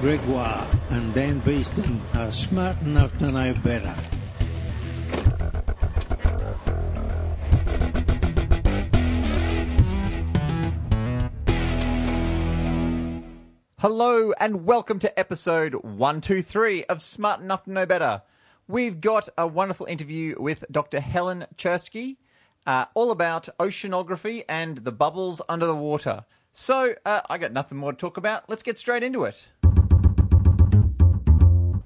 Gregoire and Dan Beeston are smart enough to know better. Hello and welcome to episode 123 of Smart Enough to Know Better. We've got a wonderful interview with Dr. Helen Czerski, uh, all about oceanography and the bubbles under the water. So, uh, I got nothing more to talk about. Let's get straight into it.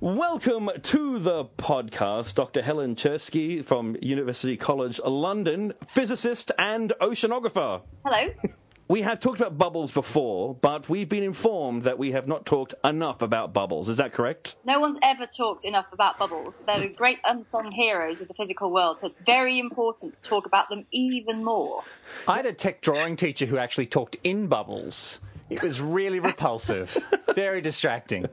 Welcome to the podcast, Dr. Helen Czerski from University College London, physicist and oceanographer. Hello. We have talked about bubbles before, but we've been informed that we have not talked enough about bubbles. Is that correct? No one's ever talked enough about bubbles. They're the great unsung heroes of the physical world, so it's very important to talk about them even more. I had a tech drawing teacher who actually talked in bubbles. It was really repulsive, very distracting.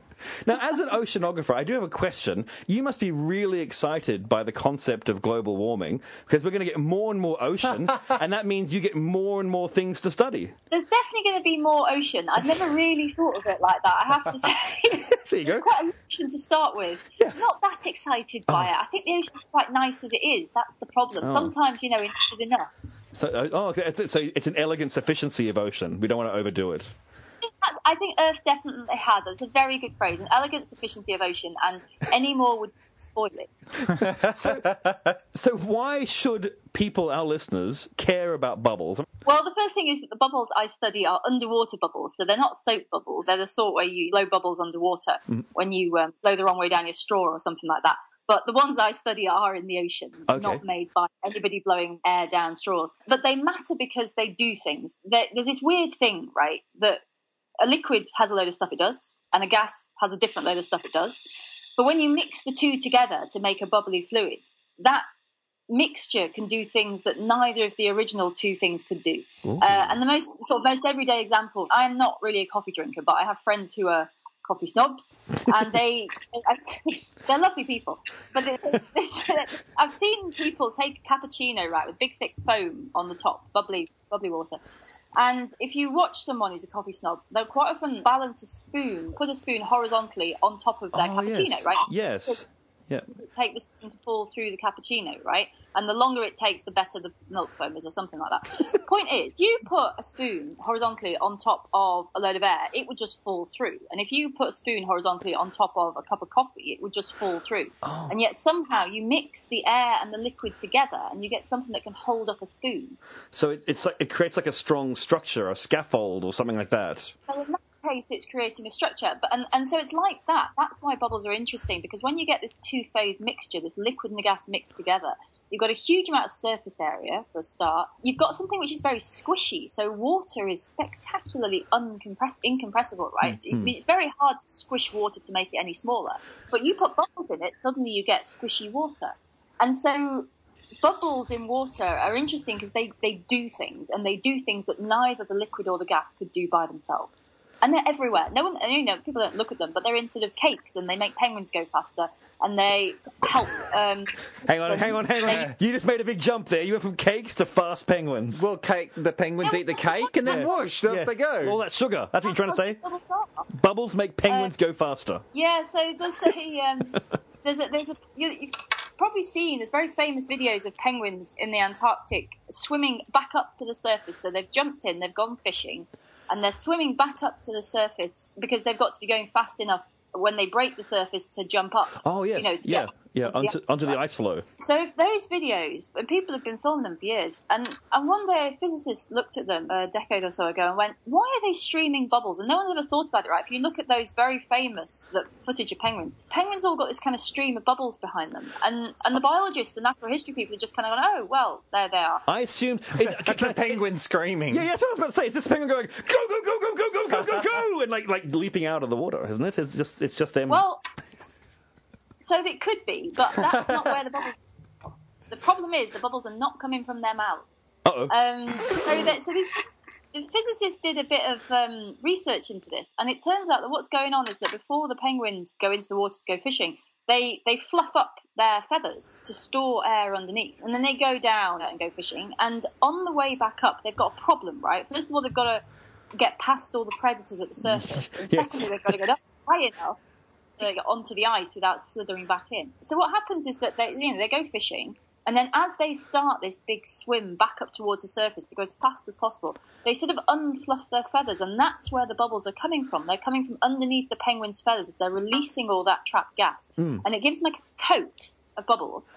Now, as an oceanographer, I do have a question. You must be really excited by the concept of global warming because we're going to get more and more ocean, and that means you get more and more things to study. There's definitely going to be more ocean. I've never really thought of it like that, I have to say. There you go. It's quite an ocean to start with. Yeah. Not that excited by oh. it. I think the ocean's quite nice as it is. That's the problem. Oh. Sometimes, you know, enough is enough. So, uh, oh. It's, so it's an elegant sufficiency of ocean. We don't want to overdo it. I think Earth definitely had. It's a very good phrase. An elegant sufficiency of ocean, and any more would spoil it. So, why should people, our listeners, care about bubbles? Well, the first thing is that the bubbles I study are underwater bubbles, so they're not soap bubbles. They're the sort where you blow bubbles underwater when you um, blow the wrong way down your straw or something like that. But the ones I study are in the ocean, Okay. not made by anybody blowing air down straws. But they matter because they do things. There's this weird thing, right, that a liquid has a load of stuff it does, and a gas has a different load of stuff it does. But when you mix the two together to make a bubbly fluid, that mixture can do things that neither of the original two things could do. Uh, and the most sort of most everyday example, I am not really a coffee drinker, but I have friends who are coffee snobs, and they they're lovely people. But I've seen people take cappuccino right with big thick foam on the top, bubbly bubbly water. And if you watch someone who's a coffee snob, they'll quite often balance a spoon, put a spoon horizontally on top of their oh, cappuccino, yes. right? Yes. Yeah. take the spoon to fall through the cappuccino, right? And the longer it takes, the better the milk foam is, or something like that. Point is, you put a spoon horizontally on top of a load of air, it would just fall through. And if you put a spoon horizontally on top of a cup of coffee, it would just fall through. Oh. And yet somehow you mix the air and the liquid together, and you get something that can hold up a spoon. So it, it's like it creates like a strong structure, a scaffold, or something like that. So case, it's creating a structure. But and, and so it's like that. That's why bubbles are interesting because when you get this two-phase mixture, this liquid and the gas mixed together, you've got a huge amount of surface area for a start. You've got something which is very squishy. So water is spectacularly uncompress- incompressible, right? Hmm, hmm. Mean, It's very hard to squish water to make it any smaller. But you put bubbles in it, suddenly you get squishy water. And so bubbles in water are interesting because they, they do things and they do things that neither the liquid or the gas could do by themselves. And they're everywhere. No one, you know, people don't look at them, but they're in sort of cakes and they make penguins go faster and they help. Um, Hang on, hang on, hang on. You just made a big jump there. You went from cakes to fast penguins. Well, cake, the penguins eat the cake and then Yeah. whoosh, off Yeah. they go. All that sugar. That's what you're trying to say? Bubbles. Bubbles make penguins Uh, go faster. Yeah, so there's a um, there's a there's a you, you've probably seen there's very famous videos of penguins in the Antarctic swimming back up to the surface. So they've jumped in, they've gone fishing, and they're swimming back up to the surface because they've got to be going fast enough when they break the surface to jump up. Oh, yes. you know, yeah. get- Yeah. Onto, get- onto the ice floe. So if those videos, and people have been filming them for years, and I wonder if physicists looked at them a decade or so ago and went, why are they streaming bubbles? And no one's ever thought about it, right? If you look at those very famous that footage of penguins, penguins all got this kind of stream of bubbles behind them, and and the biologists, the natural history people, are just kind of going, oh well, there they are. I assumed. It, That's a penguin screaming. Yeah, yeah, that's what I was about to say. It's this penguin going, go, go, go, go, go, go, go, go, go, and like like leaping out of the water, isn't it? It's just it's just them. Well, so it could be, but that's not where the bubbles. The problem is the bubbles are not coming from their mouths. Uh-oh. Um, so that, so these the physicists did a bit of um, research into this, and it turns out that what's going on is that before the penguins go into the water to go fishing, they they fluff up their feathers to store air underneath, and then they go down and go fishing. And on the way back up, they've got a problem, right? First of all, they've got to get past all the predators at the surface, and Yes. secondly, they've got to get up high enough to get onto the ice without slithering back in. So what happens is that they, you know, they go fishing, and then as they start this big swim back up towards the surface to go as fast as possible, they sort of unfluff their feathers, and that's where the bubbles are coming from. They're coming from underneath the penguin's feathers. They're releasing all that trapped gas, hmm. and it gives them a coat of bubbles.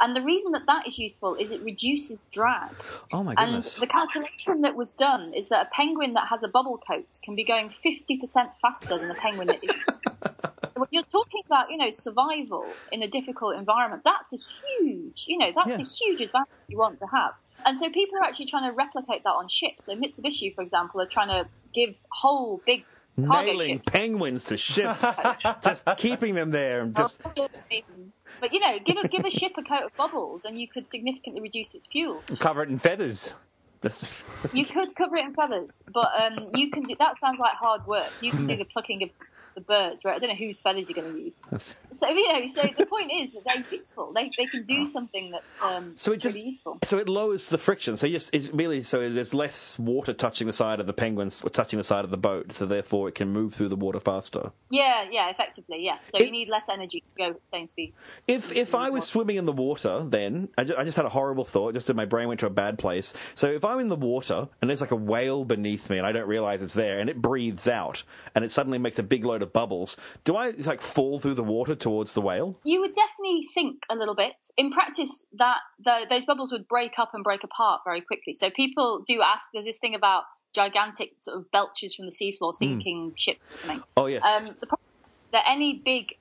And the reason that that is useful is it reduces drag. Oh my goodness! And the calculation that was done is that a penguin that has a bubble coat can be going 50% faster than a penguin that is. when you're talking about, you know, survival in a difficult environment, that's a huge, you know, that's Yeah. a huge advantage you want to have. And so people are actually trying to replicate that on ships. So Mitsubishi, for example, are trying to give whole big Nailing ships penguins to ships, just keeping them there and just. But you know, give a give a ship a coat of bubbles, and you could significantly reduce its fuel. Cover it in feathers. You could cover it in feathers, but um, you can do that. Sounds like hard work. You can do the plucking of the birds, right? I don't know whose feathers you're going to use. So you know, so the point is that they're useful. They they can do something that um, so it just really useful. so it lowers the friction. So yes, it's really so there's less water touching the side of the penguins, or touching the side of the boat. So therefore, it can move through the water faster. Yeah, yeah, effectively, yes. So It- you need less energy to go at the same speed. If if I was swimming in the water, then I just, I just had a horrible thought. Just that my brain went to a bad place. So if I'm in the water and there's like a whale beneath me and I don't realize it's there and it breathes out and it suddenly makes a big load of bubbles, do I like fall through the water towards the whale? You would definitely sink a little bit. In practice, that the, those bubbles would break up and break apart very quickly. So people do ask. There's this thing about gigantic sort of belches from the seafloor sinking ships or something. Oh yes. Um, the problem that any big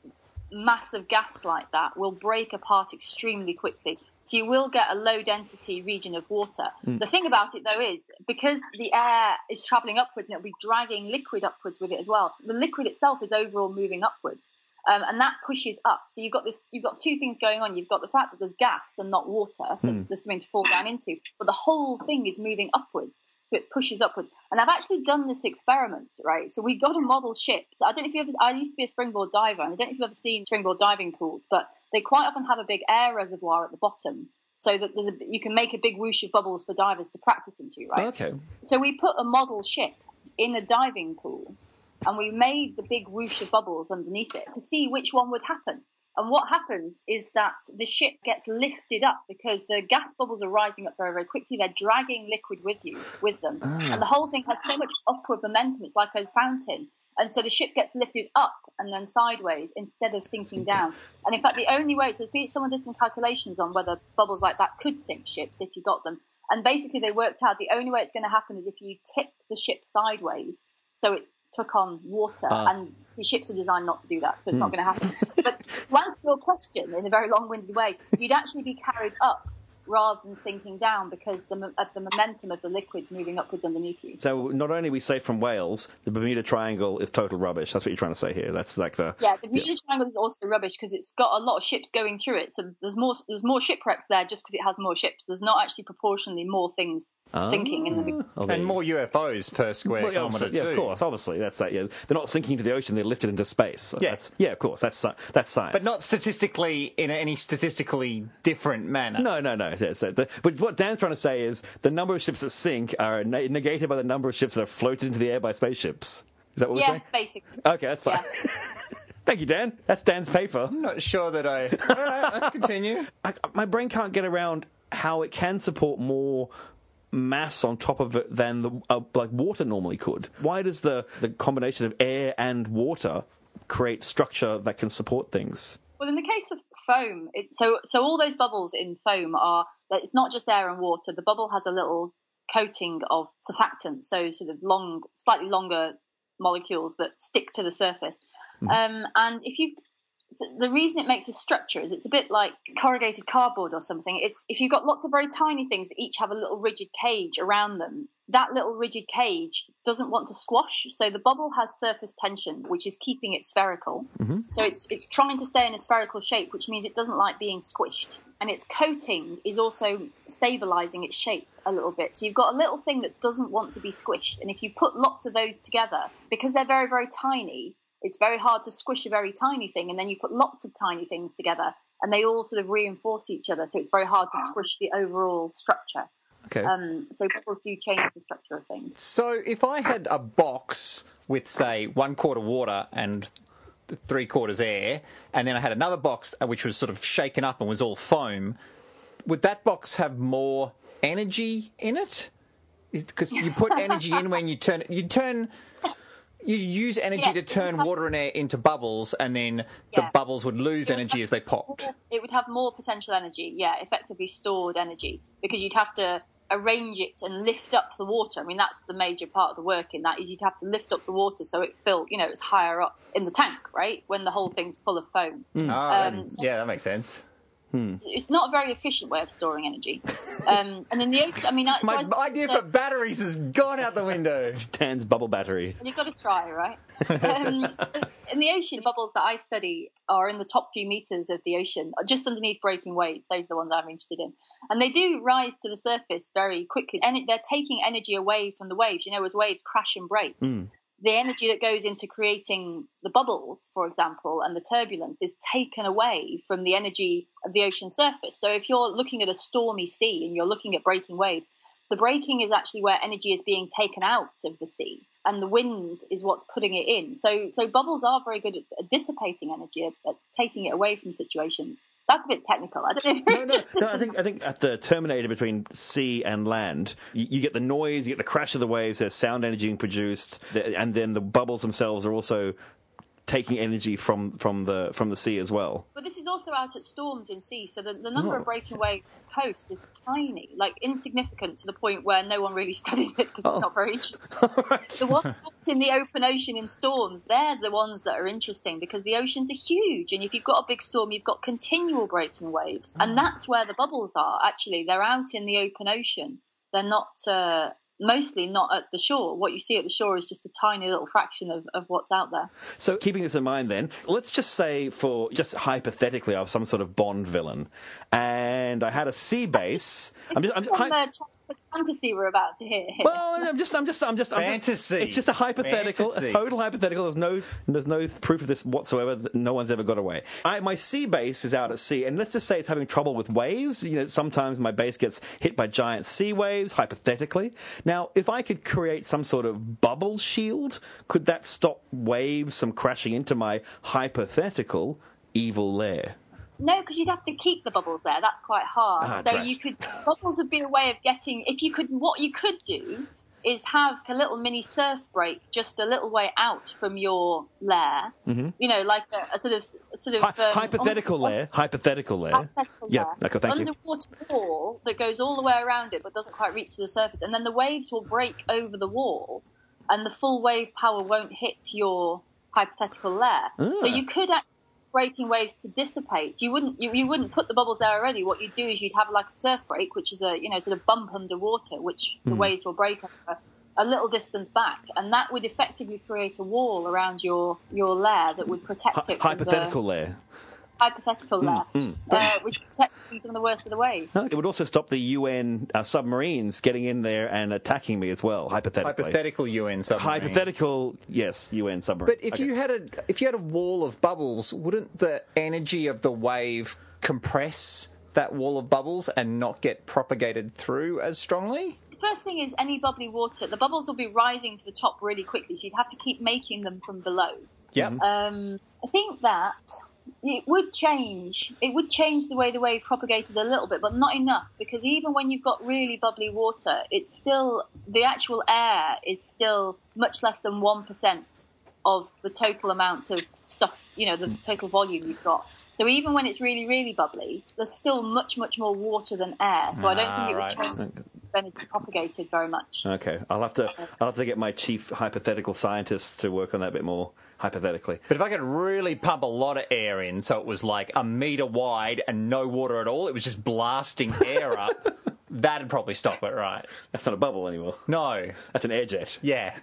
mass of gas like that will break apart extremely quickly. So you will get a low density region of water. The thing about it though is because the air is traveling upwards and it'll be dragging liquid upwards with it as well. The liquid itself is overall moving upwards. Um, and that pushes up. So you've got this, you've got two things going on. You've got the fact that there's gas and not water, so there's something to fall down into. But the whole thing is moving upwards, so it pushes upwards. And I've actually done this experiment, right? So we got a model ship. So I don't know if you ever. I used to be a springboard diver, and I don't know if you've ever seen springboard diving pools, but they quite often have a big air reservoir at the bottom, so that there's a, you can make a big whoosh of bubbles for divers to practice into, right? Oh, okay. So we put a model ship in a diving pool and we made the big whoosh of bubbles underneath it to see which one would happen. And what happens is that the ship gets lifted up because the gas bubbles are rising up very, very quickly. They're dragging liquid with you, with them. Ah. And the whole thing has so much upward momentum. It's like a fountain. And so the ship gets lifted up and then sideways instead of sinking down. And in fact, the only way, so someone did some calculations on whether bubbles like that could sink ships if you got them. And basically, they worked out the only way it's going to happen is if you tip the ship sideways, so it took on water. Ah. And the ships are designed not to do that, so it's not hmm. going to happen. but to answer your question in a very long-winded way, you'd actually be carried up rather than sinking down because the, of the momentum of the liquid moving upwards underneath you. So not only are we safe from whales, the Bermuda Triangle is total rubbish. That's what you're trying to say here. That's like the Yeah, the Bermuda Triangle is also rubbish because it's got a lot of ships going through it. So there's more there's more shipwrecks there just because it has more ships. There's not actually proportionally more things sinking in the ah, Bermuda. Oh, And more UFOs per square Well, yeah, kilometre obviously- yeah, too. of course, obviously, that's that. Yeah, they're not sinking into the ocean; they're lifted into space. So Yeah. that's, yeah, of course, that's that's science. But not statistically in any statistically different manner. No, no, no. So, so the, but what Dan's trying to say is the number of ships that sink are negated by the number of ships that are floated into the air by spaceships. Is that what we're saying? Yeah, basically. Okay, that's fine. Yeah. Thank you, Dan. That's Dan's paper. I'm not sure that I. All right, let's continue. I, my brain can't get around how it can support more mass on top of it than the uh, like water normally could. Why does the the combination of air and water create structure that can support things? Well, in the case of foam, it's, so so all those bubbles in foam are that it's not just air and water. The bubble has a little coating of surfactant, so sort of long, slightly longer molecules that stick to the surface. Um, and if you so the reason it makes a structure is it's a bit like corrugated cardboard or something. It's if you've got lots of very tiny things that each have a little rigid cage around them, that little rigid cage doesn't want to squash. So the bubble has surface tension, which is keeping it spherical. Mm-hmm. So it's it's trying to stay in a spherical shape, which means it doesn't like being squished. And its coating is also stabilizing its shape a little bit. So you've got a little thing that doesn't want to be squished. And if you put lots of those together, because they're very, very tiny, it's very hard to squish a very tiny thing. And then you put lots of tiny things together and they all sort of reinforce each other. So it's very hard to squish the overall structure. Okay. Um, so bubbles do change the structure of things. So if I had a box with, say, one quarter water and three quarters air, and then I had another box uh, which was sort of shaken up and was all foam. Would that box have more energy in it? Because you put energy in when you turn you turn. You use energy Yeah. to turn water and air into bubbles, and then the bubbles would lose energy as they popped. It would have more potential energy, yeah, effectively stored energy, because you'd have to arrange it and lift up the water. I mean, that's the major part of the work in that is you'd have to lift up the water so it filled, you know, it's higher up in the tank, right? When the whole thing's full of foam. Ah, Um, then- yeah, that makes sense. It's not a very efficient way of storing energy. Um, and then the ocean, I mean, I- so My I suppose idea that- for batteries has gone out the window. Dan's bubble battery. You've got to try, right? um, in the ocean, bubbles that I study are in the top few meters of the ocean, just underneath breaking waves. Those are the ones I'm interested in. And they do rise to the surface very quickly. And they're taking energy away from the waves. You know, as waves crash and break, the energy that goes into creating the bubbles, for example, and the turbulence is taken away from the energy of the ocean surface. So if you're looking at a stormy sea and you're looking at breaking waves, the breaking is actually where energy is being taken out of the sea, and the wind is what's putting it in. So, so bubbles are very good at, at dissipating energy, at taking it away from situations. That's a bit technical. I don't know. No, no, no. I think I think at the terminator between sea and land, you, you get the noise, you get the crash of the waves. There's sound energy being produced, and then the bubbles themselves are also taking energy from from the from the sea as well. But this is also out at storms in sea, so the, the number Oh. of breaking waves the coast is tiny, like insignificant to the point where no one really studies it because Oh. it's not very interesting. The ones in the open ocean in storms, they're the ones that are interesting because the oceans are huge, and if you've got a big storm, you've got continual breaking waves, Mm. and that's where the bubbles are. Actually, they're out in the open ocean. They're not. Uh, Mostly not at the shore. What you see at the shore is just a tiny little fraction of, of what's out there. So, keeping this in mind, then let's just say, for just hypothetically, I was some sort of Bond villain, and I had a sea base. I'm just, I'm just Some, hy- childhood fantasy we're about to hear. here. well, I'm just, I'm just, I'm just, I'm just- it's just a hypothetical, Fantasy. a total hypothetical. There's no, there's no proof of this whatsoever. No one's ever got away. I, my sea base is out at sea, and let's just say it's having trouble with waves. You know, sometimes my base gets hit by giant sea waves. Hypothetically, now if I could create some sort of bubble shield, could that stop waves from crashing into my hypothetical evil lair? No, because you'd have to keep the bubbles there. That's quite hard. Ah, so drat. you could bubbles would be a way of getting. If you could, what you could do is have a little mini surf break just a little way out from your lair. Mm-hmm. You know, like a, a sort of sort of Hy- um, hypothetical lair. Hypothetical lair. hypothetical Yeah. lair. Okay. Thank you. Underwater wall that goes all the way around it but doesn't quite reach to the surface, and then the waves will break over the wall, and the full wave power won't hit your hypothetical lair. So Ah. you could actually breaking waves to dissipate. You wouldn't you, you wouldn't put the bubbles there already. What you'd do is you'd have like a surf break, which is a you know sort of bump underwater, which Hmm. the waves will break over a little distance back, and that would effectively create a wall around your your lair that would protect it. from hypothetical the, lair. Hypothetical lair, mm. uh, which protects you from the worst of the waves. It would also stop the UN uh, submarines getting in there and attacking me as well. Hypothetically. Hypothetical UN submarines. Hypothetical, yes, UN submarines. But if Okay. you had a if you had a wall of bubbles, wouldn't the energy of the wave compress that wall of bubbles and not get propagated through as strongly? The first thing is any bubbly water, the bubbles will be rising to the top really quickly, so you'd have to keep making them from below. Yeah. Um, I think that it would change. It would change the way the wave propagated a little bit, but not enough because even when you've got really bubbly water, it's still the actual air is still much less than one percent of the total amount of stuff. You know, the total volume you've got. So even when it's really, really bubbly, there's still much, much more water than air. So I don't Ah, think it would right. change the energy propagated very much. Okay, I'll have to. I'll have to get my chief hypothetical scientist to work on that a bit more hypothetically. But if I could really pump a lot of air in, so it was like a meter wide and no water at all, it was just blasting air up, that'd probably stop it, right? That's not a bubble anymore. No. That's an air jet. Yeah.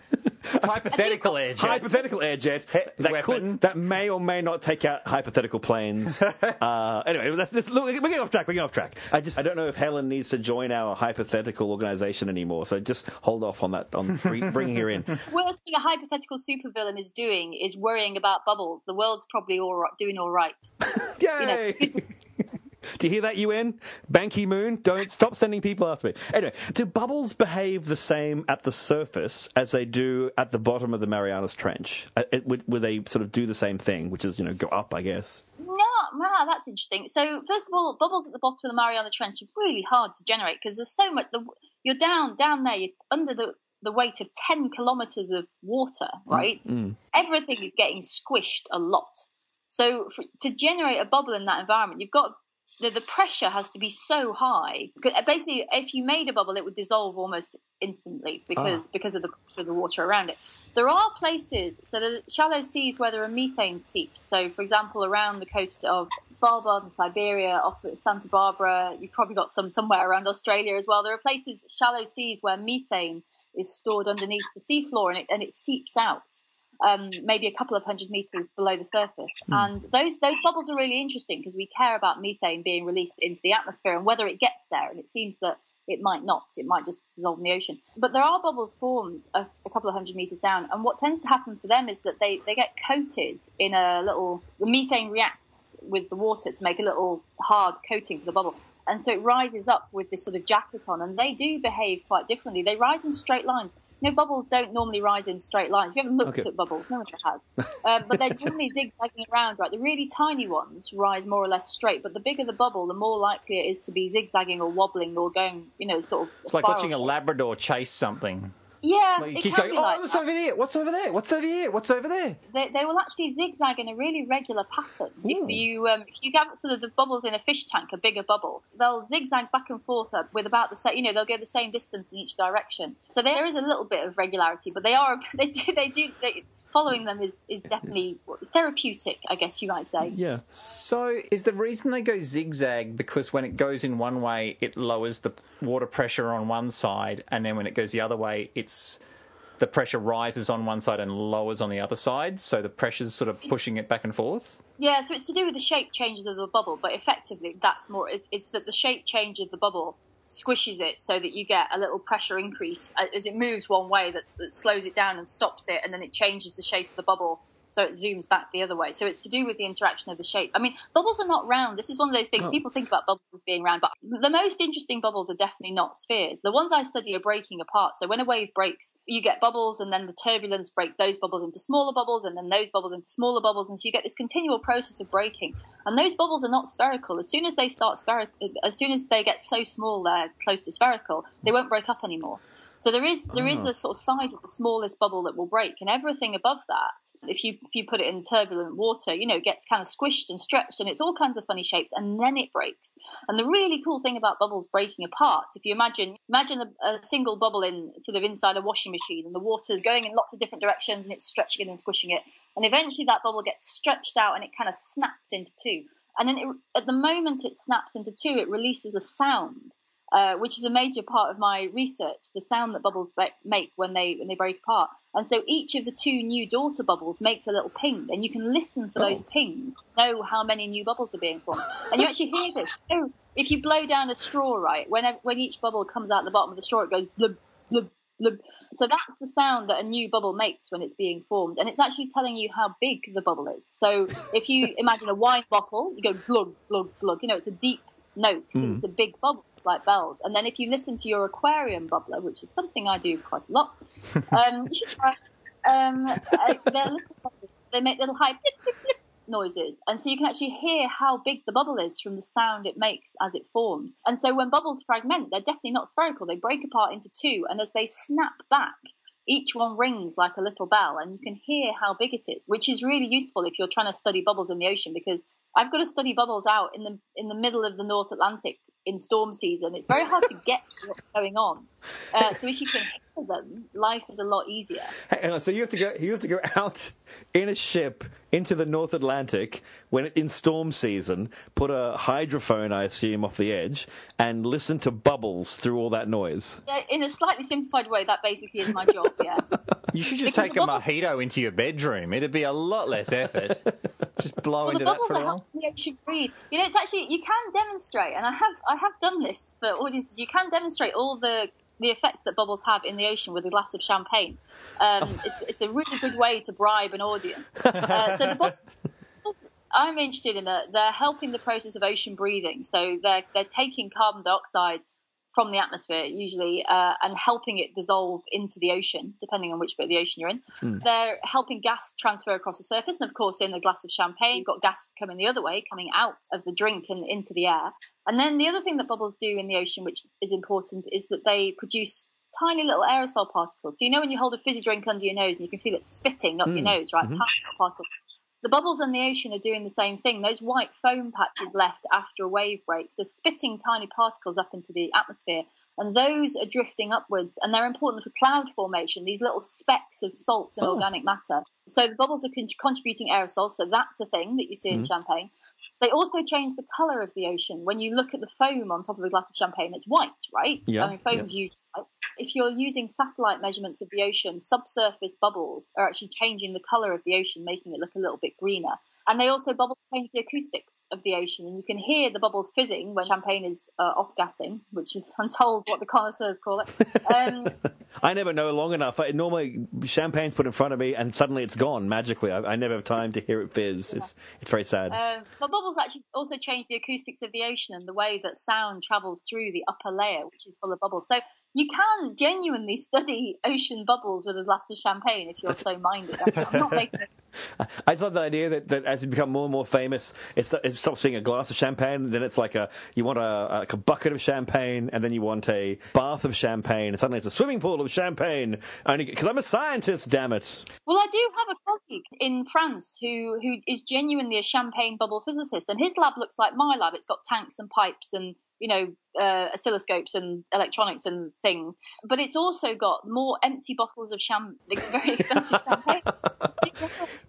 Hypothetical air jet. Hypothetical air jet He- that weapon. could that may or may not take out hypothetical planes. uh, anyway, that's, that's, look, we're getting off track. We're getting off track. I just I don't know if Helen needs to join our hypothetical organisation anymore. So just hold off on that on bringing her in. worst thing a hypothetical supervillain is doing is worrying about bubbles. The world's probably all right, doing all right. Yay! Do you hear that, UN? Ban Ki Moon, don't stop sending people after me. Anyway, do bubbles behave the same at the surface as they do at the bottom of the Marianas Trench? Uh, would, would they sort of do the same thing, which is, you know, go up, I guess? No, wow, that's interesting. So, first of all, bubbles at the bottom of the Mariana Trench are really hard to generate because there's so much. The, you're down, down there, you're under the the weight of 10 kilometers of water, right? Mm. Everything is getting squished a lot. So for, to generate a bubble in that environment, you've got the, the pressure has to be so high. Basically, if you made a bubble, it would dissolve almost instantly because Ah. because of the pressure of the water around it. There are places, so the shallow seas where there are methane seeps. So, for example, around the coast of Svalbard and Siberia, off Santa Barbara, you've probably got some somewhere around Australia as well. There are places, shallow seas, where methane is stored underneath the seafloor and it, and it seeps out. Um, maybe a couple of hundred meters below the surface, and those those bubbles are really interesting because we care about methane being released into the atmosphere and whether it gets there. And it seems that it might not; it might just dissolve in the ocean. But there are bubbles formed a, a couple of hundred meters down, and what tends to happen for them is that they they get coated in a little. The methane reacts with the water to make a little hard coating for the bubble. And so it rises up with this sort of jacket on, and they do behave quite differently. They rise in straight lines. Know, bubbles don't normally rise in straight lines. If you haven't looked Okay. at bubbles, no one has. Um, but they're normally zigzagging around, right? The really tiny ones rise more or less straight, but the bigger the bubble, the more likely it is to be zigzagging or wobbling or going, you know, sort of. It's like watching a Labrador chase something. Yeah, Like you it keep can going, be oh, like what's that. over there? What's over there? What's over here? What's over there? they, they will actually zigzag in a really regular pattern. If you um, if you have sort of the bubbles in a fish tank, a bigger bubble, they'll zigzag back and forth with about the same. You know, they'll go the same distance in each direction. So there is a little bit of regularity, but they are they do they do they, following them is is definitely therapeutic, I guess you might say. Yeah. So, is the reason they go zigzag because when it goes in one way, it lowers the water pressure on one side, and then when it goes the other way, it's the pressure rises on one side and lowers on the other side. So the pressure's sort of pushing it back and forth. Yeah, so it's to do with the shape changes of the bubble, but effectively that's more. It's, it's that the shape change of the bubble squishes it so that you get a little pressure increase uh, as it moves one way that, that slows it down and stops it, and then it changes the shape of the bubble so it zooms back the other way. So it's to do with the interaction of the shape. I mean, bubbles are not round. This is one of those things oh. people think about bubbles as being round, but the most interesting bubbles are definitely not spheres. The ones I study are breaking apart. So when a wave breaks, you get bubbles, and then the turbulence breaks those bubbles into smaller bubbles, and then those bubbles into smaller bubbles, and so you get this continual process of breaking. And those bubbles are not spherical. As soon as they start spherical, as soon as they get so small they're close to spherical, they won't break up anymore. So there is there is ah. the sort of side of the smallest bubble that will break, and everything above that, if you if you put it in turbulent water, you know, gets kind of squished and stretched, and it's all kinds of funny shapes, and then it breaks. And the really cool thing about bubbles breaking apart, if you imagine imagine a, a single bubble in sort of inside a washing machine, and the water's going in lots of different directions, and it's stretching it and squishing it, and eventually that bubble gets stretched out, and it kind of snaps into two. And then it, at the moment it snaps into two, it releases a sound uh, which is a major part of my research, the sound that bubbles be- make when they when they break apart. And so each of the two new daughter bubbles makes a little ping, and you can listen for those pings, to know how many new bubbles are being formed, and you actually hear this. So if you blow down a straw, right, when when each bubble comes out the bottom of the straw, it goes blub blub blub. So that's the sound that a new bubble makes when it's being formed, and it's actually telling you how big the bubble is. So if you imagine a wine bottle, you go glug glug glug. You know, it's a deep note because it's a big bubble like bells. And then if you listen to your aquarium bubbler, which is something I do quite a lot, um, you should try. Um, uh, they're little bubbles. They make little high blip, blip, blip noises, and so you can actually hear how big the bubble is from the sound it makes as it forms. And so when bubbles fragment, they're definitely not spherical. They break apart into two, and as they snap back, each one rings like a little bell, and you can hear how big it is, which is really useful if you're trying to study bubbles in the ocean. Because I've got to study bubbles out in the in the middle of the North Atlantic in storm season. It's very hard to get what's going on. Uh, so if you can hear them, life is a lot easier. Hang on, so you have to go. You have to go out in a ship into the North Atlantic when in storm season. Put a hydrophone, I assume, off the edge, and listen to bubbles through all that noise. Yeah, in a slightly simplified way, that basically is my job. Yeah. You should just Because take a bubble- mojito into your bedroom. It'd be a lot less effort. just blow Well, the into that bubbles for a are while. helping the ocean breathe. You know, it's actually you can demonstrate, and I have I have done this for audiences. You can demonstrate all the the effects that bubbles have in the ocean with a glass of champagne. Um, it's, it's a really good way to bribe an audience. Uh, so the bubbles, I'm interested in that. They're helping the process of ocean breathing. So they're they're taking carbon dioxide from the atmosphere usually uh, and helping it dissolve into the ocean, depending on which bit of the ocean you're in. Hmm. They're helping gas transfer across the surface, and of course, in a glass of champagne, you've got gas coming the other way, coming out of the drink and into the air. And then the other thing that bubbles do in the ocean, which is important, is that they produce tiny little aerosol particles. So you know when you hold a fizzy drink under your nose and you can feel it spitting up your hmm. nose, right? Mm-hmm. Tiny little particles. The bubbles in the ocean are doing the same thing. Those white foam patches left after a wave breaks are spitting tiny particles up into the atmosphere, and those are drifting upwards, and they're important for cloud formation, these little specks of salt and Oh. organic matter. So the bubbles are con- contributing aerosols, so that's a thing that you see in mm-hmm. champagne. They also change the colour of the ocean. When you look at the foam on top of a glass of champagne, it's white, right? Yeah, I mean, foam's yeah. used. If you're using satellite measurements of the ocean, subsurface bubbles are actually changing the colour of the ocean, making it look a little bit greener. And they also bubbles change the acoustics of the ocean, and you can hear the bubbles fizzing when champagne is uh, off-gassing, which is, I'm told, what the connoisseurs call it. Um, I never know long enough. I, normally, champagne's put in front of me, and suddenly it's gone magically. I, I never have time to hear it fizz. It's it's very sad. Um, but bubbles actually also change the acoustics of the ocean and the way that sound travels through the upper layer, which is full of bubbles. So you can genuinely study ocean bubbles with a glass of champagne if you're so minded. I'm not making. I just love the idea that, that as you become more and more famous, it's, it stops being a glass of champagne. Then it's like a you want a, like a bucket of champagne, and then you want a bath of champagne, and suddenly it's a swimming pool of champagne. Only because I'm a scientist, damn it. Well, I do have a colleague in France who who is genuinely a champagne bubble physicist, and his lab looks like my lab. It's got tanks and pipes and you know uh, oscilloscopes and electronics and things, but it's also got more empty bottles of champagne, it's very expensive champagne. It,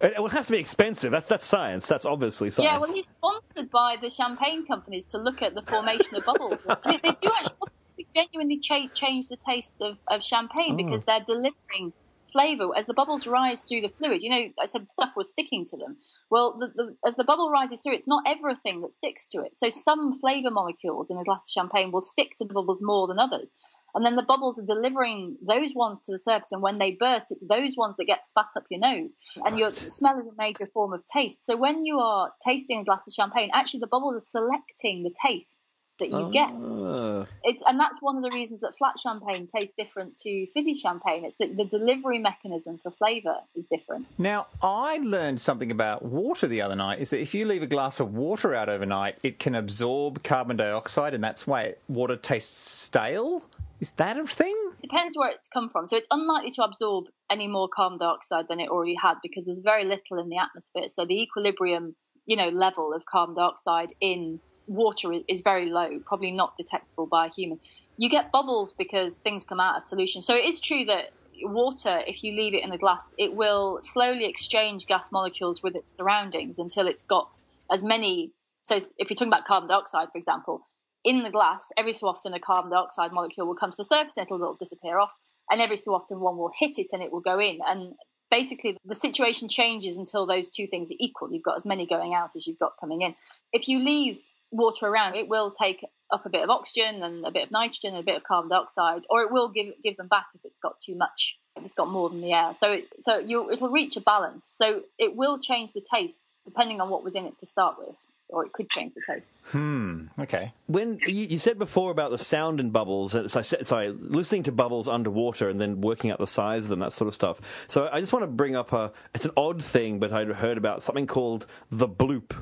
well, it has to be expensive. That's that's science. That's obviously science. Yeah, well, he's sponsored by the champagne companies to look at the formation of bubbles. they, they do actually genuinely cha- change the taste of, of champagne because they're delivering flavour as the bubbles rise through the fluid. You know, I said stuff was sticking to them. Well, the, the, as the bubble rises through, it's not everything that sticks to it. So some flavour molecules in a glass of champagne will stick to the bubbles more than others. And then the bubbles are delivering those ones to the surface, and when they burst, it's those ones that get spat up your nose. And your smell is a major form of taste. So when you are tasting a glass of champagne, actually the bubbles are selecting the taste that you get. Uh, It's, and that's one of the reasons that flat champagne tastes different to fizzy champagne. It's that the delivery mechanism for flavour is different. Now, I learned something about water the other night. Is that if you leave a glass of water out overnight, it can absorb carbon dioxide, and that's why water tastes stale. Is that a thing? Depends where it's come from. So it's unlikely to absorb any more carbon dioxide than it already had because there's very little in the atmosphere. So the equilibrium, you know, level of carbon dioxide in water is- very low, probably not detectable by a human. You get bubbles because things come out of solution. So it is true that water, if you leave it in a glass, it will slowly exchange gas molecules with its surroundings until it's got as many. So if you're talking about carbon dioxide, for example, in the glass, every so often a carbon dioxide molecule will come to the surface and it'll, it'll disappear off, and every so often one will hit it and it will go in. And basically, the situation changes until those two things are equal. You've got as many going out as you've got coming in. If you leave water around, it will take up a bit of oxygen and a bit of nitrogen and a bit of carbon dioxide, or it will give give them back if it's got too much. If it's got more than the air, so it, so you it'll reach a balance. So it will change the taste depending on what was in it to start with, or it could change the taste. Hmm. Okay. when you, you said before about the sound in bubbles, uh, so I said, sorry, listening to bubbles underwater and then working out the size of them, that sort of stuff. So I just want to bring up a. It's an odd thing, but I'd heard about something called the bloop.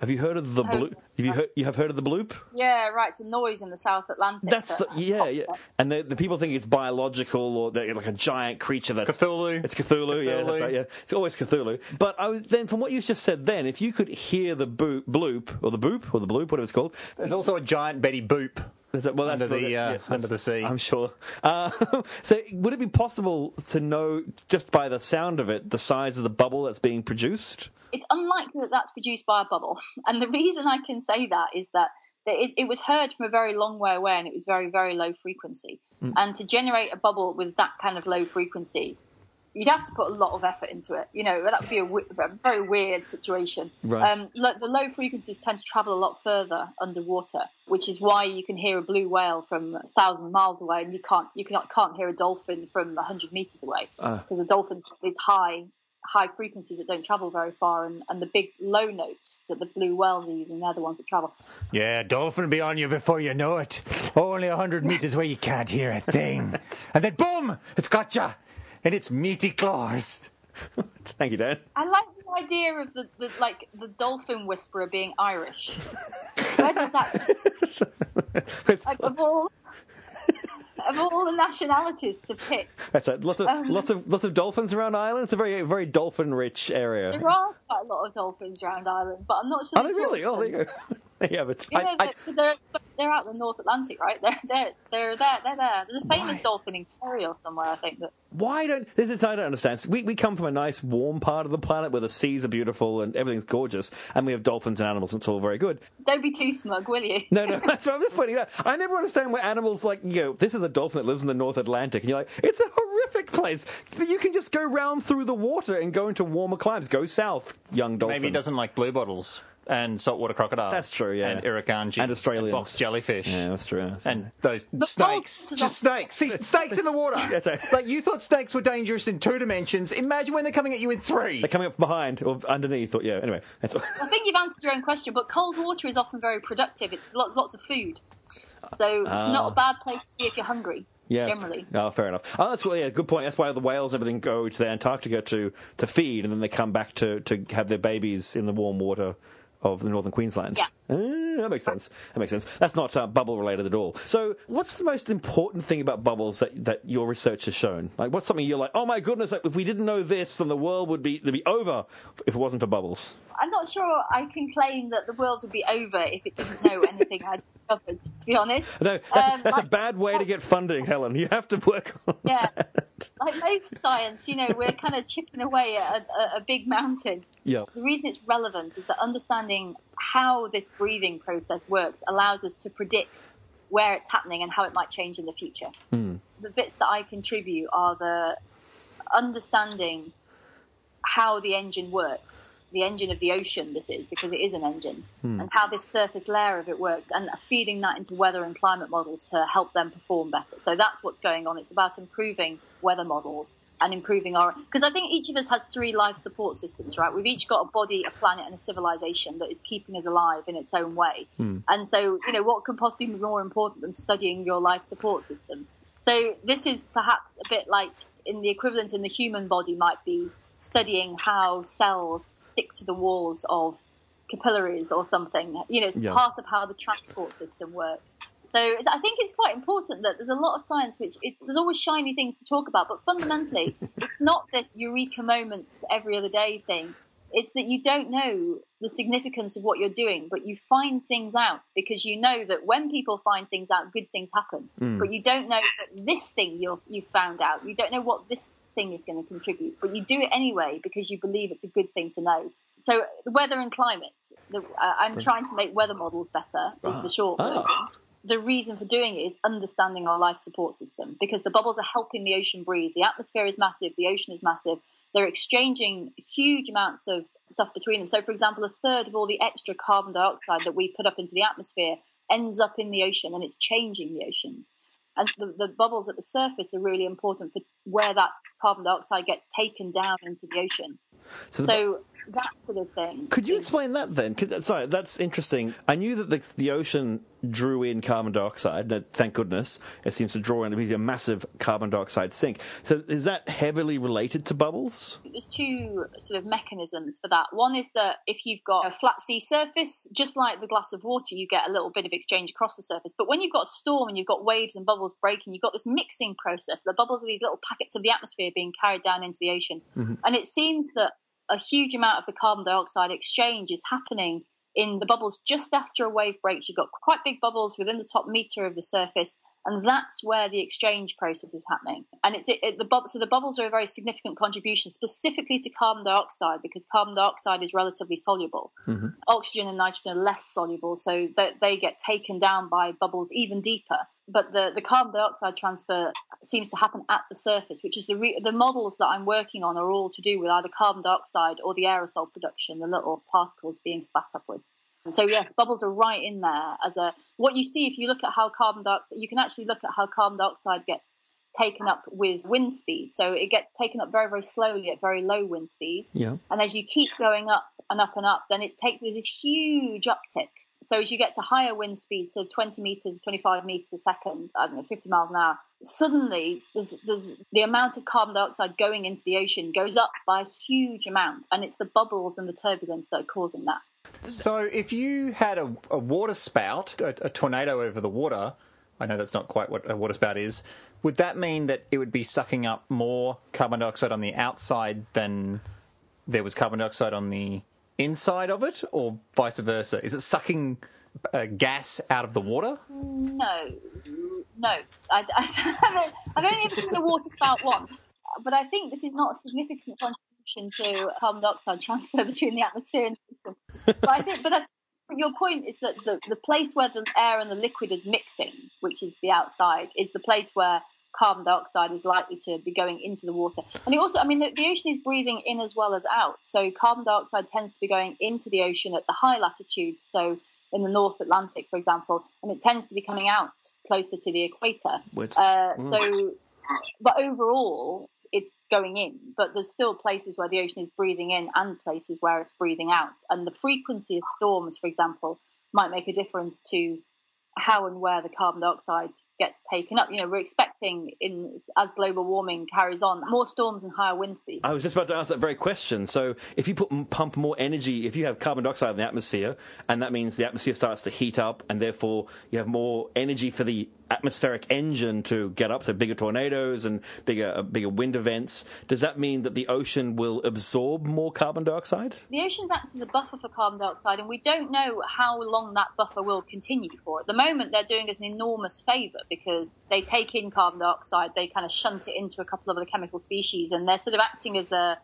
Have you heard of the bloop? Have you heard? You have heard of the bloop? Yeah, right. It's a noise in the South Atlantic. That's the yeah, yeah. And the, the people think it's biological or they're like a giant creature that's Cthulhu. It's Cthulhu, yeah, that's right, yeah. It's always Cthulhu. But I was then from what you just said then, if you could hear the boop, bloop or the boop or the bloop, whatever it's called. There's also a giant Betty Boop. Is that- well, that's Under what the, it- uh, that's- under the sea. I'm sure. Uh, so, would it be possible to know just by the sound of it the size of the bubble that's being produced? it's unlikely that that's produced by a bubble. And the reason I can say that is that that it, it was heard from a very long way away and it was very, very low frequency. And to generate a bubble with that kind of low frequency, you'd have to put a lot of effort into it. You know, that would be a, w- a very weird situation. Right. Um, the low frequencies tend to travel a lot further underwater, which is why you can hear a blue whale from a thousand miles away, and you can't you cannot, can't hear a dolphin from a hundred meters away because a dolphin is high high frequencies that don't travel very far, and, and the big low notes that the blue whales are using, they're the ones that travel. Yeah, dolphin will be on you before you know it. Only a hundred meters where you can't hear a thing. and then boom, it's got you. And its meaty claws. Thank you, Dan. I like the idea of the, the like the dolphin whisperer being Irish. Where does that like, of all of all the nationalities to pick? That's right. Lots of Um, lots of lots of dolphins around Ireland. It's a very very dolphin rich area. There are quite a lot of dolphins around Ireland, but I'm not sure. Are they the really? Oh, sorts there you go. There you have it. Yeah, I- I- they're, they're, they're out in the North Atlantic, right? They're they're they're there. They're there. There's a famous Why? dolphin in Kerry or somewhere, I think. That why don't this is I don't understand. We we come from a nice warm part of the planet where the seas are beautiful and everything's gorgeous, and we have dolphins and animals. and It's all very good. don't be too smug, will you? No, no, that's what I'm just pointing out. I never understand where animals like you know. This is a dolphin that lives in the North Atlantic, and you're like, it's a horrific place. You can just go round through the water and go into warmer climes. Go south, young dolphin. Maybe he doesn't like blue bottles and saltwater crocodiles. That's true, yeah. And irukandji. And Australians. box jellyfish. Yeah, that's true. That's And those snakes. box- Just snakes. See, snakes in the water. That's right. Like, you thought snakes were dangerous in two dimensions. Imagine when they're coming at you in three. They're coming up from behind or underneath. Or, yeah. Anyway, that's. I think you've answered your own question, but cold water is often very productive. It's lots, lots of food, so it's not a ah. bad place to be if you're hungry. Yeah. generally. Oh, fair enough. Oh, that's well, yeah, good point. That's why the whales and everything go to the Antarctica to, to feed, and then they come back to, to have their babies in the warm water of the northern Queensland. Yeah. Ah, that makes sense. That makes sense. That's not uh, bubble related at all. So, what's the most important thing about bubbles that, that your research has shown? Like, what's something you're like, oh my goodness, like, if we didn't know this, then the world would be, would be over if it wasn't for bubbles? I'm not sure I can claim that the world would be over if it didn't know anything I'd discovered. To be honest, No, that's, Um, that's a bad way to get funding, Helen. You have to work on Yeah, like most science, you know, we're kind of chipping away at a, a big mountain. Yeah. The reason it's relevant is that understanding how this breathing process works allows us to predict where it's happening and how it might change in the future. So the bits that I contribute are the understanding how the engine works, the engine of the ocean this is, because it is an engine, hmm. and how this surface layer of it works, and feeding that into weather and climate models to help them perform better. So that's what's going on. It's about improving weather models and improving our, because I think each of us has three life support systems, right? We've each got a body, a planet, and a civilization that is keeping us alive in its own way. Hmm. And so, you know, what could possibly be more important than studying your life support system? So this is perhaps a bit like in the equivalent in the human body might be studying how cells stick to the walls of capillaries or something. You know, it's Yeah. part of how the transport system works. So I think it's quite important that there's a lot of science which it's, there's always shiny things to talk about, but fundamentally it's not this eureka moment every other day thing. It's that you don't know the significance of what you're doing, but you find things out because you know that when people find things out, good things happen. Mm. But you don't know that this thing you found out, you don't know what this thing is going to contribute, but you do it anyway because you believe it's a good thing to know. So the weather and climate, the, uh, I'm trying to make weather models better. Is the short Ah. The reason for doing it is understanding our life support system because the bubbles are helping the ocean breathe. The atmosphere is massive, the ocean is massive. They're exchanging huge amounts of stuff between them. So, for example, a third of all the extra carbon dioxide that we put up into the atmosphere ends up in the ocean and it's changing the oceans. And the, the bubbles at the surface are really important for where that carbon dioxide gets taken down into the ocean. So the- So that sort of thing. Could you explain that then? Could, sorry, that's interesting. I knew that the, the ocean drew in carbon dioxide. Thank goodness, it seems to draw in a massive carbon dioxide sink. So is that heavily related to bubbles? there's two sort of mechanisms for that. One is that if you've got a flat sea surface, just like the glass of water, you get a little bit of exchange across the surface. But when you've got a storm and you've got waves and bubbles breaking, you've got this mixing process. The bubbles are these little packets of the atmosphere being carried down into the ocean. Mm-hmm. And it seems that a huge amount of the carbon dioxide exchange is happening in the bubbles just after a wave breaks. You've got quite big bubbles within the top meter of the surface, and that's where the exchange process is happening. And it's it, it, the so the bubbles are a very significant contribution specifically to carbon dioxide because carbon dioxide is relatively soluble. Mm-hmm. Oxygen and nitrogen are less soluble, so that they get taken down by bubbles even deeper. But the, the carbon dioxide transfer seems to happen at the surface, which is the re- the models that I'm working on are all to do with either carbon dioxide or the aerosol production, the little particles being spat upwards. So yes, bubbles are right in there as a what you see if you look at how carbon dioxide. You can actually look at how carbon dioxide gets taken up with wind speed. So it gets taken up very, very slowly at very low wind speeds. Yeah. And as you keep going up and up and up, then it takes there's this huge uptick. So as you get to higher wind speeds, so 20 meters, 25 meters a second, I don't know, 50 miles an hour, suddenly there's, there's, the amount of carbon dioxide going into the ocean goes up by a huge amount, and it's the bubbles and the turbulence that are causing that. So if you had a, a water spout, a, a tornado over the water, I know that's not quite what a water spout is. Would that mean that it would be sucking up more carbon dioxide on the outside than there was carbon dioxide on the inside of it, or vice versa? Is it sucking uh, gas out of the water? No, no. I, I've only ever seen a water spout once, but I think this is not a significant to carbon dioxide transfer between the atmosphere and the ocean. But I think, but but your point is that the, the place where the air and the liquid is mixing, which is the outside, is the place where carbon dioxide is likely to be going into the water. And it also, I mean, the, the ocean is breathing in as well as out. So carbon dioxide tends to be going into the ocean at the high latitudes. So in the North Atlantic, for example, and it tends to be coming out closer to the equator. Uh, so, but overall, going in. But there's still places where the ocean is breathing in and places where it's breathing out. And the frequency of storms, for example, might make a difference to how and where the carbon dioxide gets taken up. You know, we're expecting in as global warming carries on, more storms and higher wind speeds. I was just about to ask that very question. So, if you put pump more energy, if you have carbon dioxide in the atmosphere, and that means the atmosphere starts to heat up, and therefore you have more energy for the atmospheric engine to get up, so bigger tornadoes and bigger uh, bigger wind events. Does that mean that the ocean will absorb more carbon dioxide? the oceans act as a buffer for carbon dioxide, and we don't know how long that buffer will continue for. At the moment, they're doing us an enormous favour because they take in carbon dioxide, they kind of shunt it into a couple of other chemical species, and they're sort of acting as a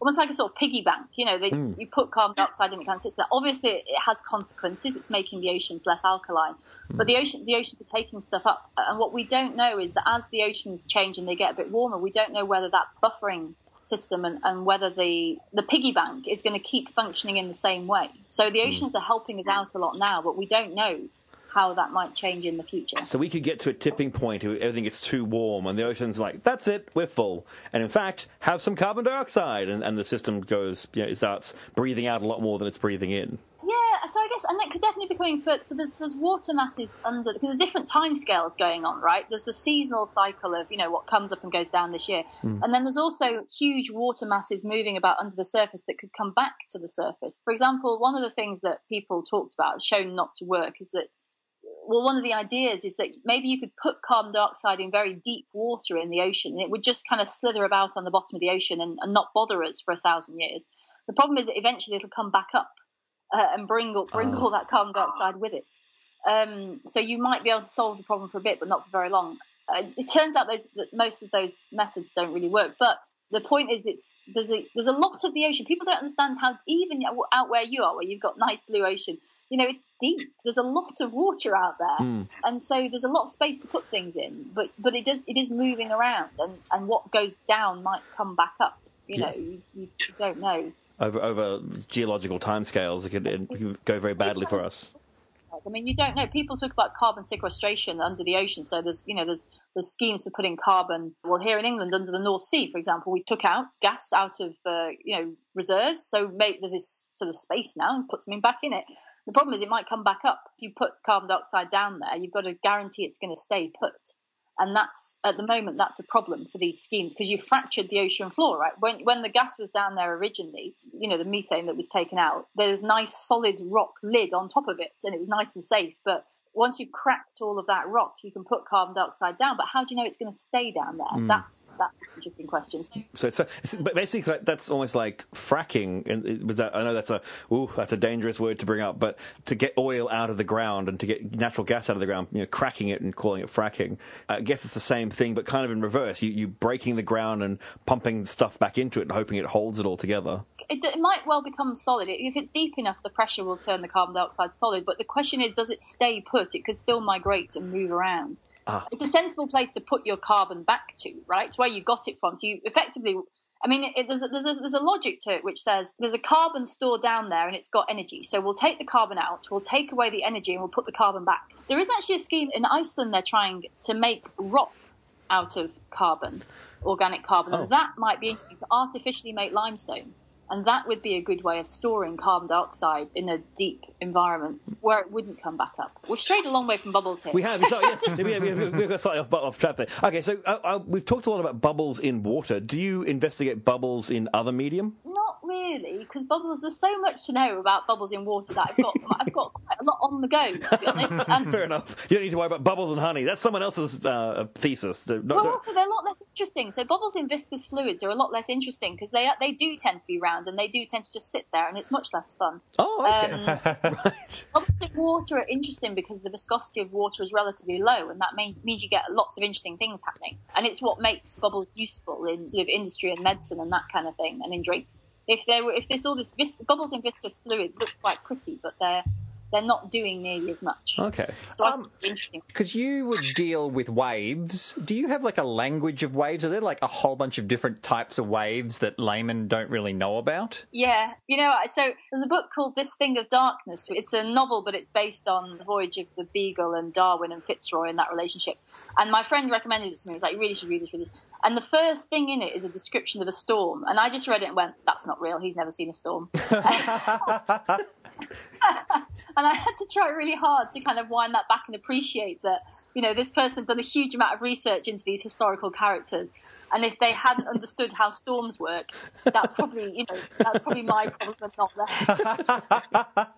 almost like a sort of piggy bank. You know, they, hmm. you put carbon dioxide in, it kind of sits there. Obviously, it has consequences. It's making the oceans less alkaline, hmm. but the ocean, the oceans are taking stuff up. And what we don't know is that as the oceans change and they get a bit warmer, we don't know whether that buffering system and, and whether the the piggy bank is going to keep functioning in the same way. So the hmm. oceans are helping us out a lot now, but we don't know how that might change in the future. So we could get to a tipping point where everything gets too warm and the ocean's like, that's it, we're full. And in fact, have some carbon dioxide and, and the system goes, you know, it starts breathing out a lot more than it's breathing in. Yeah, so I guess, and that could definitely be coming further. So there's, there's water masses under, because there's different time scales going on, right? There's the seasonal cycle of, you know, what comes up and goes down this year. Hmm. And then there's also huge water masses moving about under the surface that could come back to the surface. For example, one of the things that people talked about, shown not to work, is that well, one of the ideas is that maybe you could put carbon dioxide in very deep water in the ocean, and it would just kind of slither about on the bottom of the ocean and, and not bother us for a thousand years. The problem is that eventually it'll come back up uh, and bring all, bring all that carbon dioxide with it. Um, so you might be able to solve the problem for a bit, but not for very long. Uh, it turns out that, that most of those methods don't really work, but the point is, it's there's a there's a lot of the ocean. People don't understand how even out where you are, where you've got nice blue ocean, you know, it's deep. There's a lot of water out there, hmm. and so there's a lot of space to put things in. But but it does it is moving around, and and what goes down might come back up. You know, you, you don't know. Over over geological timescales, it could, it could go very badly for us. I mean, you don't know. People talk about carbon sequestration under the ocean. So there's, you know, there's there's schemes for putting carbon. Well, here in England, under the North Sea, for example, we took out gas out of, uh, you know, reserves. So maybe there's this sort of space now and put something back in it. The problem is it might come back up. If you put carbon dioxide down there, you've got to guarantee it's going to stay put. And that's at the moment that's a problem for these schemes because you fractured the ocean floor, right? When when the gas was down there originally, you know, the methane that was taken out, there was nice solid rock lid on top of it, and it was nice and safe. But once you've cracked all of that rock, you can put carbon dioxide down. But how do you know it's going to stay down there? Hmm. That's that's an interesting question. So, So it's, a, but basically that's almost like fracking. And uh, with that, I know that's a ooh, that's a dangerous word to bring up, but to get oil out of the ground and to get natural gas out of the ground, you know, cracking it and calling it fracking. I guess it's the same thing, but kind of in reverse. You you breaking the ground and pumping stuff back into it and hoping it holds it all together. It, it might well become solid. If it's deep enough, the pressure will turn the carbon dioxide solid. But the question is, does it stay put? It could still migrate and move around. Ah. It's a sensible place to put your carbon back to, right? It's where you got it from. So you effectively, I mean, it, there's, a, there's, a, there's a logic to it which says there's a carbon store down there and it's got energy. So we'll take the carbon out, we'll take away the energy, and we'll put the carbon back. There is actually a scheme in Iceland. They're trying to make rock out of carbon, organic carbon, Oh. and that might be to artificially make limestone. And that would be a good way of storing carbon dioxide in a deep environment where it wouldn't come back up. We've strayed a long way from bubbles here. We have, so, yes, we have, we have, we've got slightly off, off track there. Okay, so uh, uh, we've talked a lot about bubbles in water. Do you investigate bubbles in other medium? Not really, because bubbles. There's so much to know about bubbles in water that I've got. I've got quite a lot on the go, to be honest. And Fair enough. You don't need to worry about bubbles and honey. That's someone else's uh, thesis. Don't- well, also they're a lot less interesting. So bubbles in viscous fluids are a lot less interesting because they they do tend to be round and they do tend to just sit there, and it's much less fun. oh, okay. Um, right. Bubbles in water are interesting because the viscosity of water is relatively low, and that mean, means you get lots of interesting things happening. And it's what makes bubbles useful in sort of industry and medicine and that kind of thing, and in drinks. If there were, if there's all this vis- bubbles in viscous fluid look quite pretty, but they're they're not doing nearly as much. Okay. So Um, interesting. Because you would deal with waves. Do you have like a language of waves? Are there like a whole bunch of different types of waves that laymen don't really know about? Yeah, you know, so there's a book called This Thing of Darkness. It's a novel, but it's based on the voyage of the Beagle and Darwin and Fitzroy and that relationship. And my friend recommended it to me. He was like, you really should read this, read this. And the first thing in it is a description of a storm. And I just read it and went, that's not real. He's never seen a storm. and I had to try really hard to kind of wind that back and appreciate that, you know, this person had done a huge amount of research into these historical characters. And if they hadn't understood how storms work, that probably, you know, that's probably my problem, not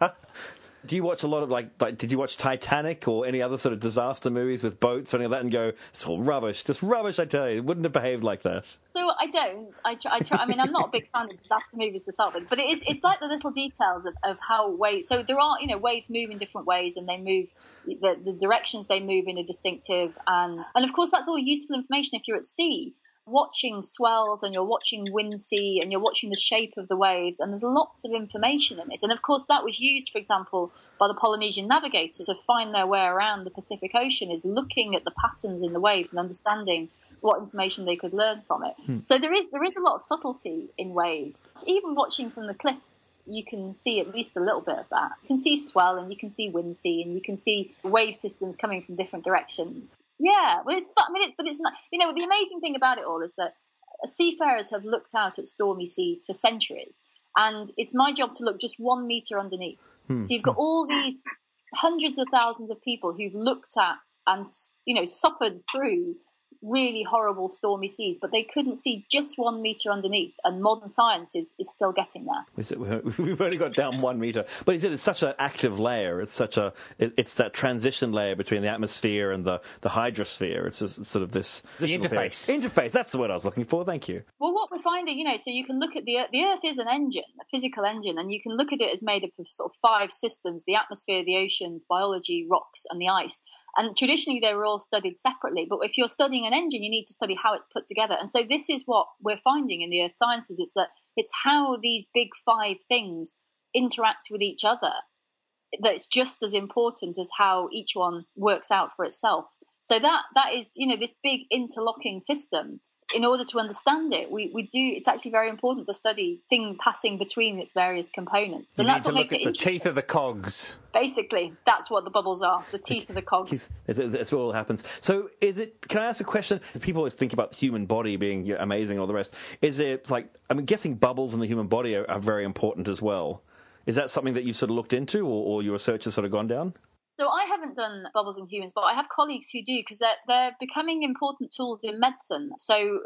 theirs. Do you watch a lot of like, like? Did you watch Titanic or any other sort of disaster movies with boats or any of that, and go, "It's all rubbish, just rubbish." I tell you, it wouldn't have behaved like that. So I don't. I try. I, try, I mean, I'm not a big fan of disaster movies to start with, but it is. It's like the little details of, of how waves. So there are, you know, waves move in different ways, and they move. The, the directions they move in are distinctive, and and of course that's all useful information if you're at sea, watching swells and you're watching wind sea and you're watching the shape of the waves, and there's lots of information in it. And of course that was used, for example, by the Polynesian navigators to find their way around the Pacific Ocean, is looking at the patterns in the waves and understanding what information they could learn from it. Hmm. So there is there is a lot of subtlety in waves. Even watching from the cliffs, you can see at least a little bit of that. You can see swell and you can see wind sea and you can see wave systems coming from different directions. Yeah, well, it's fun. I mean, it, but it's not. You know, the amazing thing about it all is that uh, seafarers have looked out at stormy seas for centuries, and it's my job to look just one meter underneath. Hmm. So you've got all these hundreds of thousands of people who've looked at and you know suffered through really horrible stormy seas, but they couldn't see just one meter underneath. And modern science is, is still getting there. We said- We've only got down one meter, but he said it's such an active layer. It's such a it, it's that transition layer between the atmosphere and the, the hydrosphere. It's just sort of this transitional period. interface. Interface. That's the word I was looking for. Thank you. Well, what we're finding, you know, so you can look at the Earth. The Earth is an engine, a physical engine, and you can look at it as made up of sort of five systems: the atmosphere, the oceans, biology, rocks, and the ice. And traditionally, they were all studied separately. But if you're studying an engine, you need to study how it's put together. And so this is what we're finding in the Earth sciences: is that it's how these big five things interact with each other that's just as important as how each one works out for itself. So that that is, you know, this big interlocking system. In order to understand it, we, we do. It's actually very important to study things passing between its various components, You and need that's what makes it the teeth of the cogs. Basically, that's what the bubbles are: the teeth of the cogs. That's what all happens. So, is it? Can I ask a question? People always think about the human body being amazing and all the rest. Is it like? I'm guessing bubbles in the human body are, are very important as well. Is that something that you've sort of looked into, or, or your research has sort of gone down? So I haven't done bubbles in humans, but I have colleagues who do because they're they're becoming important tools in medicine. So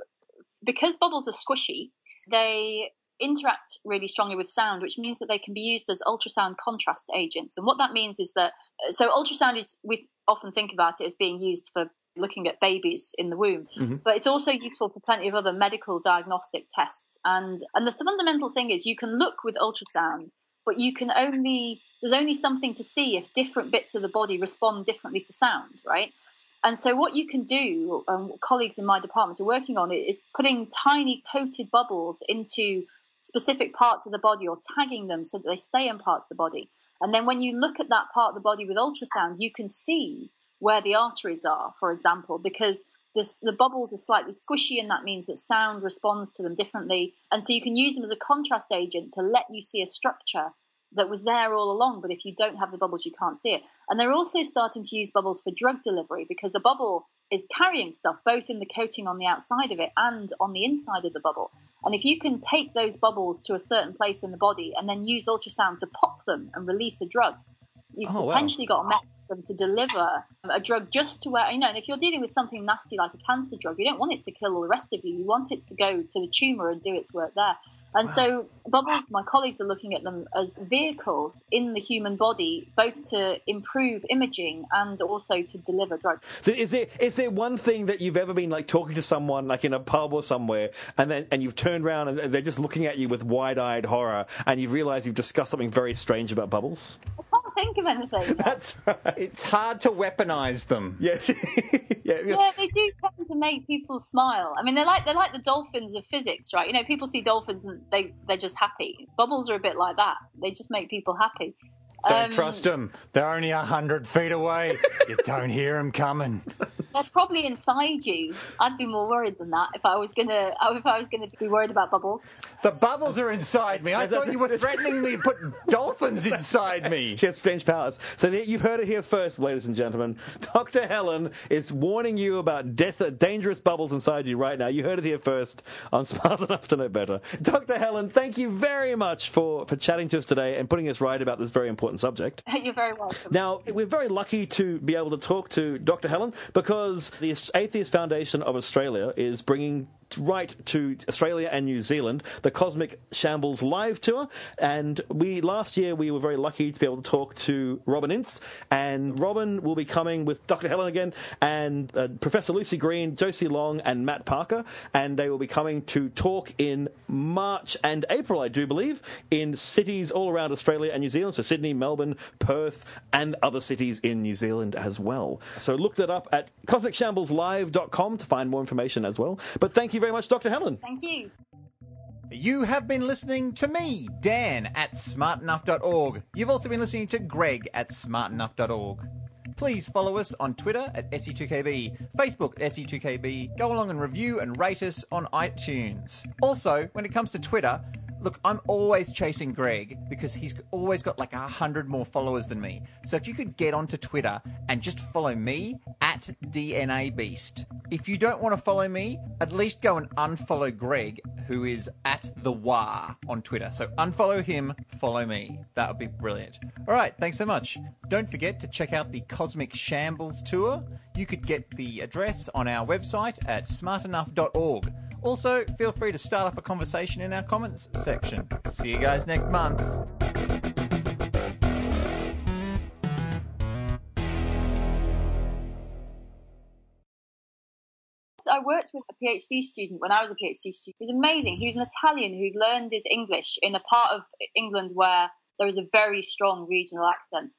because bubbles are squishy, they interact really strongly with sound, which means that they can be used as ultrasound contrast agents. And what that means is that so ultrasound is we often think about it as being used for looking at babies in the womb, mm-hmm. but it's also useful for plenty of other medical diagnostic tests. And and the fundamental thing is you can look with ultrasound but you can only there's only something to see if different bits of the body respond differently to sound, right? And so what you can do, um, colleagues in my department are working on it, is putting tiny coated bubbles into specific parts of the body or tagging them so that they stay in parts of the body. And then when you look at that part of the body with ultrasound, you can see where the arteries are, for example, because this, the bubbles are slightly squishy and that means that sound responds to them differently. And so you can use them as a contrast agent to let you see a structure that was there all along, but if you don't have the bubbles, you can't see it. And they're also starting to use bubbles for drug delivery because the bubble is carrying stuff both in the coating on the outside of it and on the inside of the bubble. And if you can take those bubbles to a certain place in the body and then use ultrasound to pop them and release a drug, you've Oh, wow. potentially got a mechanism to deliver a drug just to where, you know, and if you're dealing with something nasty like a cancer drug, you don't want it to kill all the rest of you. You want it to go to the tumor and do its work there. And so, bubbles, my colleagues are looking at them as vehicles in the human body, both to improve imaging and also to deliver drugs. So is there is there one thing that you've ever been like talking to someone like in a pub or somewhere, and then and you've turned around and they're just looking at you with wide eyed horror, and you've realised you've discussed something very strange about bubbles? I can't think of anything. That's right. It's hard to weaponize them. Yeah, yeah, yeah. yeah, they do tend to make people smile. I mean, they're like they're like the dolphins of physics, right? You know, people see dolphins and they they're just happy. Bubbles are a bit like that. They just make people happy. Don't Um, trust them. They're only a hundred feet away. you don't hear them coming. They're probably inside you. I'd be more worried than that if I was gonna uh, if I was gonna be worried about bubbles. The bubbles are inside me. I thought you were threatening me to put dolphins inside me. She has strange powers. So you've heard it here first, ladies and gentlemen. Dr. Helen is warning you about death, uh, dangerous bubbles inside you right now. You heard it here first on Smart Enough to Know Better. Dr. Helen, thank you very much for, for chatting to us today and putting us right about this very important subject. You're very welcome. Now, we're very lucky to be able to talk to Dr. Helen because the Atheist Foundation of Australia is bringing right to Australia and New Zealand the Cosmic Shambles live tour. And we last year we were very lucky to be able to talk to Robin Ince, and Robin will be coming with Dr. Helen again and uh, Professor Lucy Green, Josie Long, and Matt Parker, and they will be coming to talk in March and April, I do believe, in cities all around Australia and New Zealand. So Sydney, Melbourne, Perth, and other cities in New Zealand as well. So look that up at cosmicshambleslive.com to find more information as well. But thank you very much, Dr. Helen. Thank you. You have been listening to me, Dan, at smartenough.org. You've also been listening to Greg at smartenough.org. Please follow us on Twitter at SE2KB, Facebook at SE2KB, go along and review and rate us on iTunes. Also, when it comes to Twitter, look, I'm always chasing Greg because he's always got like a hundred more followers than me. So if you could get onto Twitter and just follow me at DNA Beast. If you don't want to follow me, at least go and unfollow Greg, who is at the Wah on Twitter. So unfollow him, follow me. That would be brilliant. All right, thanks so much. Don't forget to check out the Cosmic Shambles tour. You could get the address on our website at smartenough.org. Also, feel free to start off a conversation in our comments section. See you guys next month. I worked with a PhD student when I was a PhD student. He was amazing. He was an Italian who learned his English in a part of England where there is a very strong regional accent.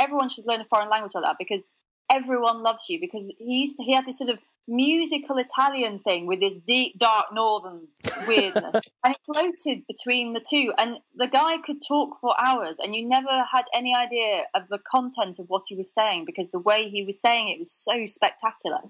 Everyone should learn a foreign language like that because everyone loves you. Because he used to, he had this sort of musical Italian thing with this deep, dark northern weirdness, and he floated between the two. And the guy could talk for hours, and you never had any idea of the content of what he was saying because the way he was saying it was so spectacular.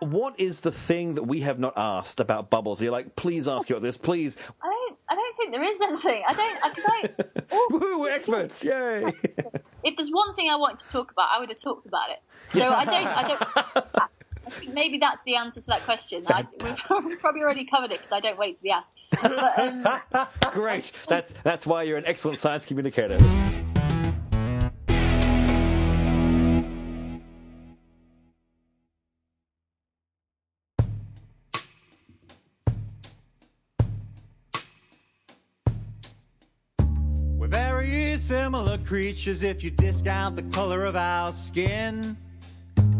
What is the thing that we have not asked about bubbles? You're like, please ask you about this, please. I don't. I don't think there is anything. I don't. Because I. Oh, Woohoo, we're experts! Yay! if there's one thing I wanted to talk about, I would have talked about it. So I don't. I don't. I think maybe that's the answer to that question. I, we've probably, probably already covered it because I don't wait to be asked. But, um, Great. That's that's why you're an excellent science communicator. Creatures if you discount the color of our skin.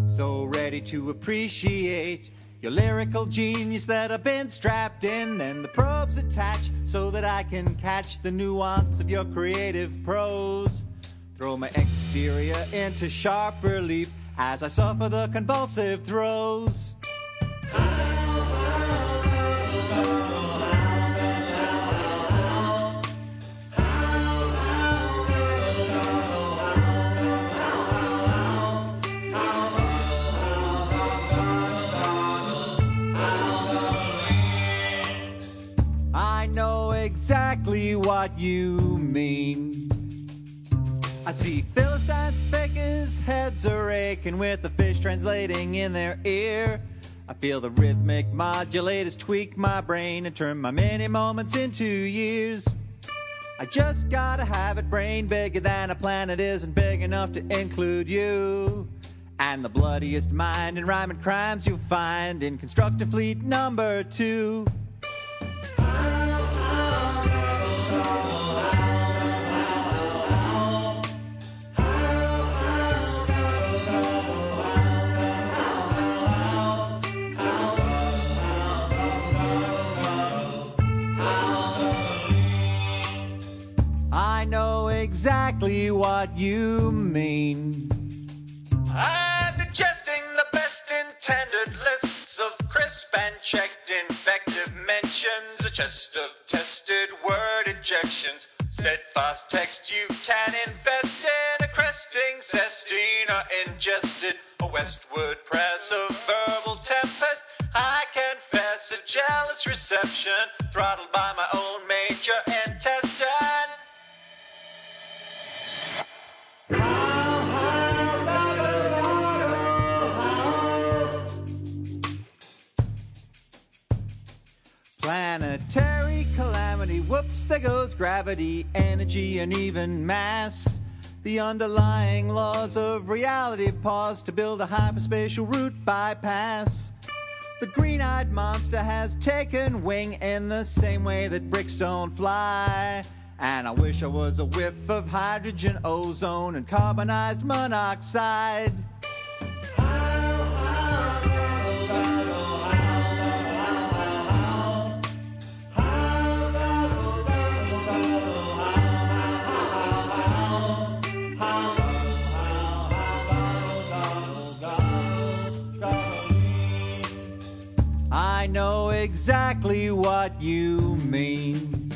So ready to appreciate your lyrical genius that I've been strapped in, and the probes attached so that I can catch the nuance of your creative prose. Throw my exterior into sharp relief as I suffer the convulsive throes. What you mean. I see Philistines, fakers' heads are aching with the fish translating in their ear. I feel the rhythmic modulators tweak my brain and turn my many moments into years. I just gotta have it brain bigger than a planet isn't big enough to include you. And the bloodiest mind and rhyming crimes you'll find in Constructor Fleet number two. What you mean. I'm digesting the best intended lists of crisp and checked infective mentions, a chest of tested word injections, steadfast text you can invest in, a cresting sestina ingested, a westward press of verbal tempest. I confess a jealous reception, throttled by my own there goes gravity, energy, and even mass. The underlying laws of reality pause to build a hyperspatial route bypass. The green eyed monster has taken wing in the same way that bricks don't fly. And I wish I was a whiff of hydrogen, ozone, and carbonized monoxide. Exactly what you mean.